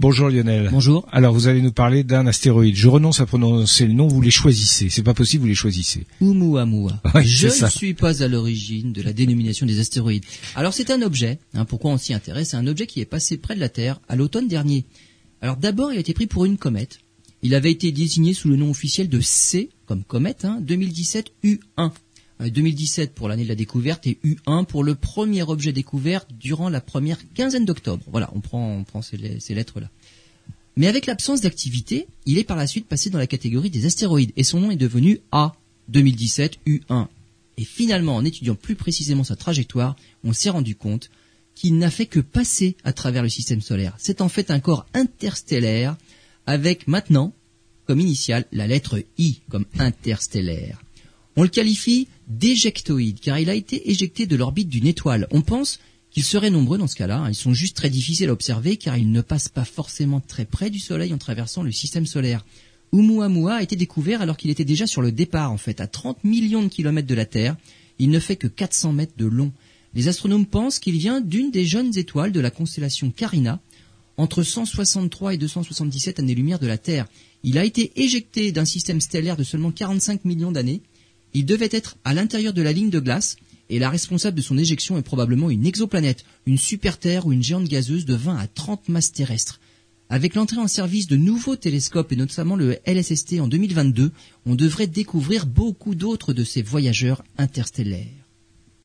Bonjour Lionel. Bonjour. Alors vous allez nous parler d'un astéroïde. Je renonce à prononcer le nom, vous les choisissez. C'est pas possible, vous les choisissez. Oumuamua. Je ne suis pas à l'origine de la dénomination des astéroïdes. Alors c'est un objet, hein, pourquoi on s'y intéresse, c'est un objet qui est passé près de la Terre à l'automne dernier. Alors d'abord il a été pris pour une comète. Il avait été désigné sous le nom officiel de C, comme comète, hein, 2017 U1. Euh, 2017 pour l'année de la découverte et U1 pour le premier objet découvert durant la première quinzaine d'octobre. Voilà, on prend, on prend ces, le- ces lettres-là. Mais avec l'absence d'activité, il est par la suite passé dans la catégorie des astéroïdes et son nom est devenu A 2017 U1. Et finalement, en étudiant plus précisément sa trajectoire, on s'est rendu compte qu'il n'a fait que passer à travers le système solaire. C'est en fait un corps interstellaire avec maintenant, comme initiale, la lettre I comme interstellaire. On le qualifie d'éjectoïde car il a été éjecté de l'orbite d'une étoile. On pense qu'ils seraient nombreux dans ce cas-là. hein. Ils sont juste très difficiles à observer car ils ne passent pas forcément très près du Soleil en traversant le système solaire. Oumuamua a été découvert alors qu'il était déjà sur le départ en fait, à 30 millions de kilomètres de la Terre. Il ne fait que 400 mètres de long. Les astronomes pensent qu'il vient d'une des jeunes étoiles de la constellation Carina, entre 163 et 277 années-lumière de la Terre. Il a été éjecté d'un système stellaire de seulement 45 millions d'années. Il devait être à l'intérieur de la ligne de glace, et la responsable de son éjection est probablement une exoplanète, une super-Terre ou une géante gazeuse de 20 à 30 masses terrestres. Avec l'entrée en service de nouveaux télescopes et notamment le LSST en 2022, on devrait découvrir beaucoup d'autres de ces voyageurs interstellaires.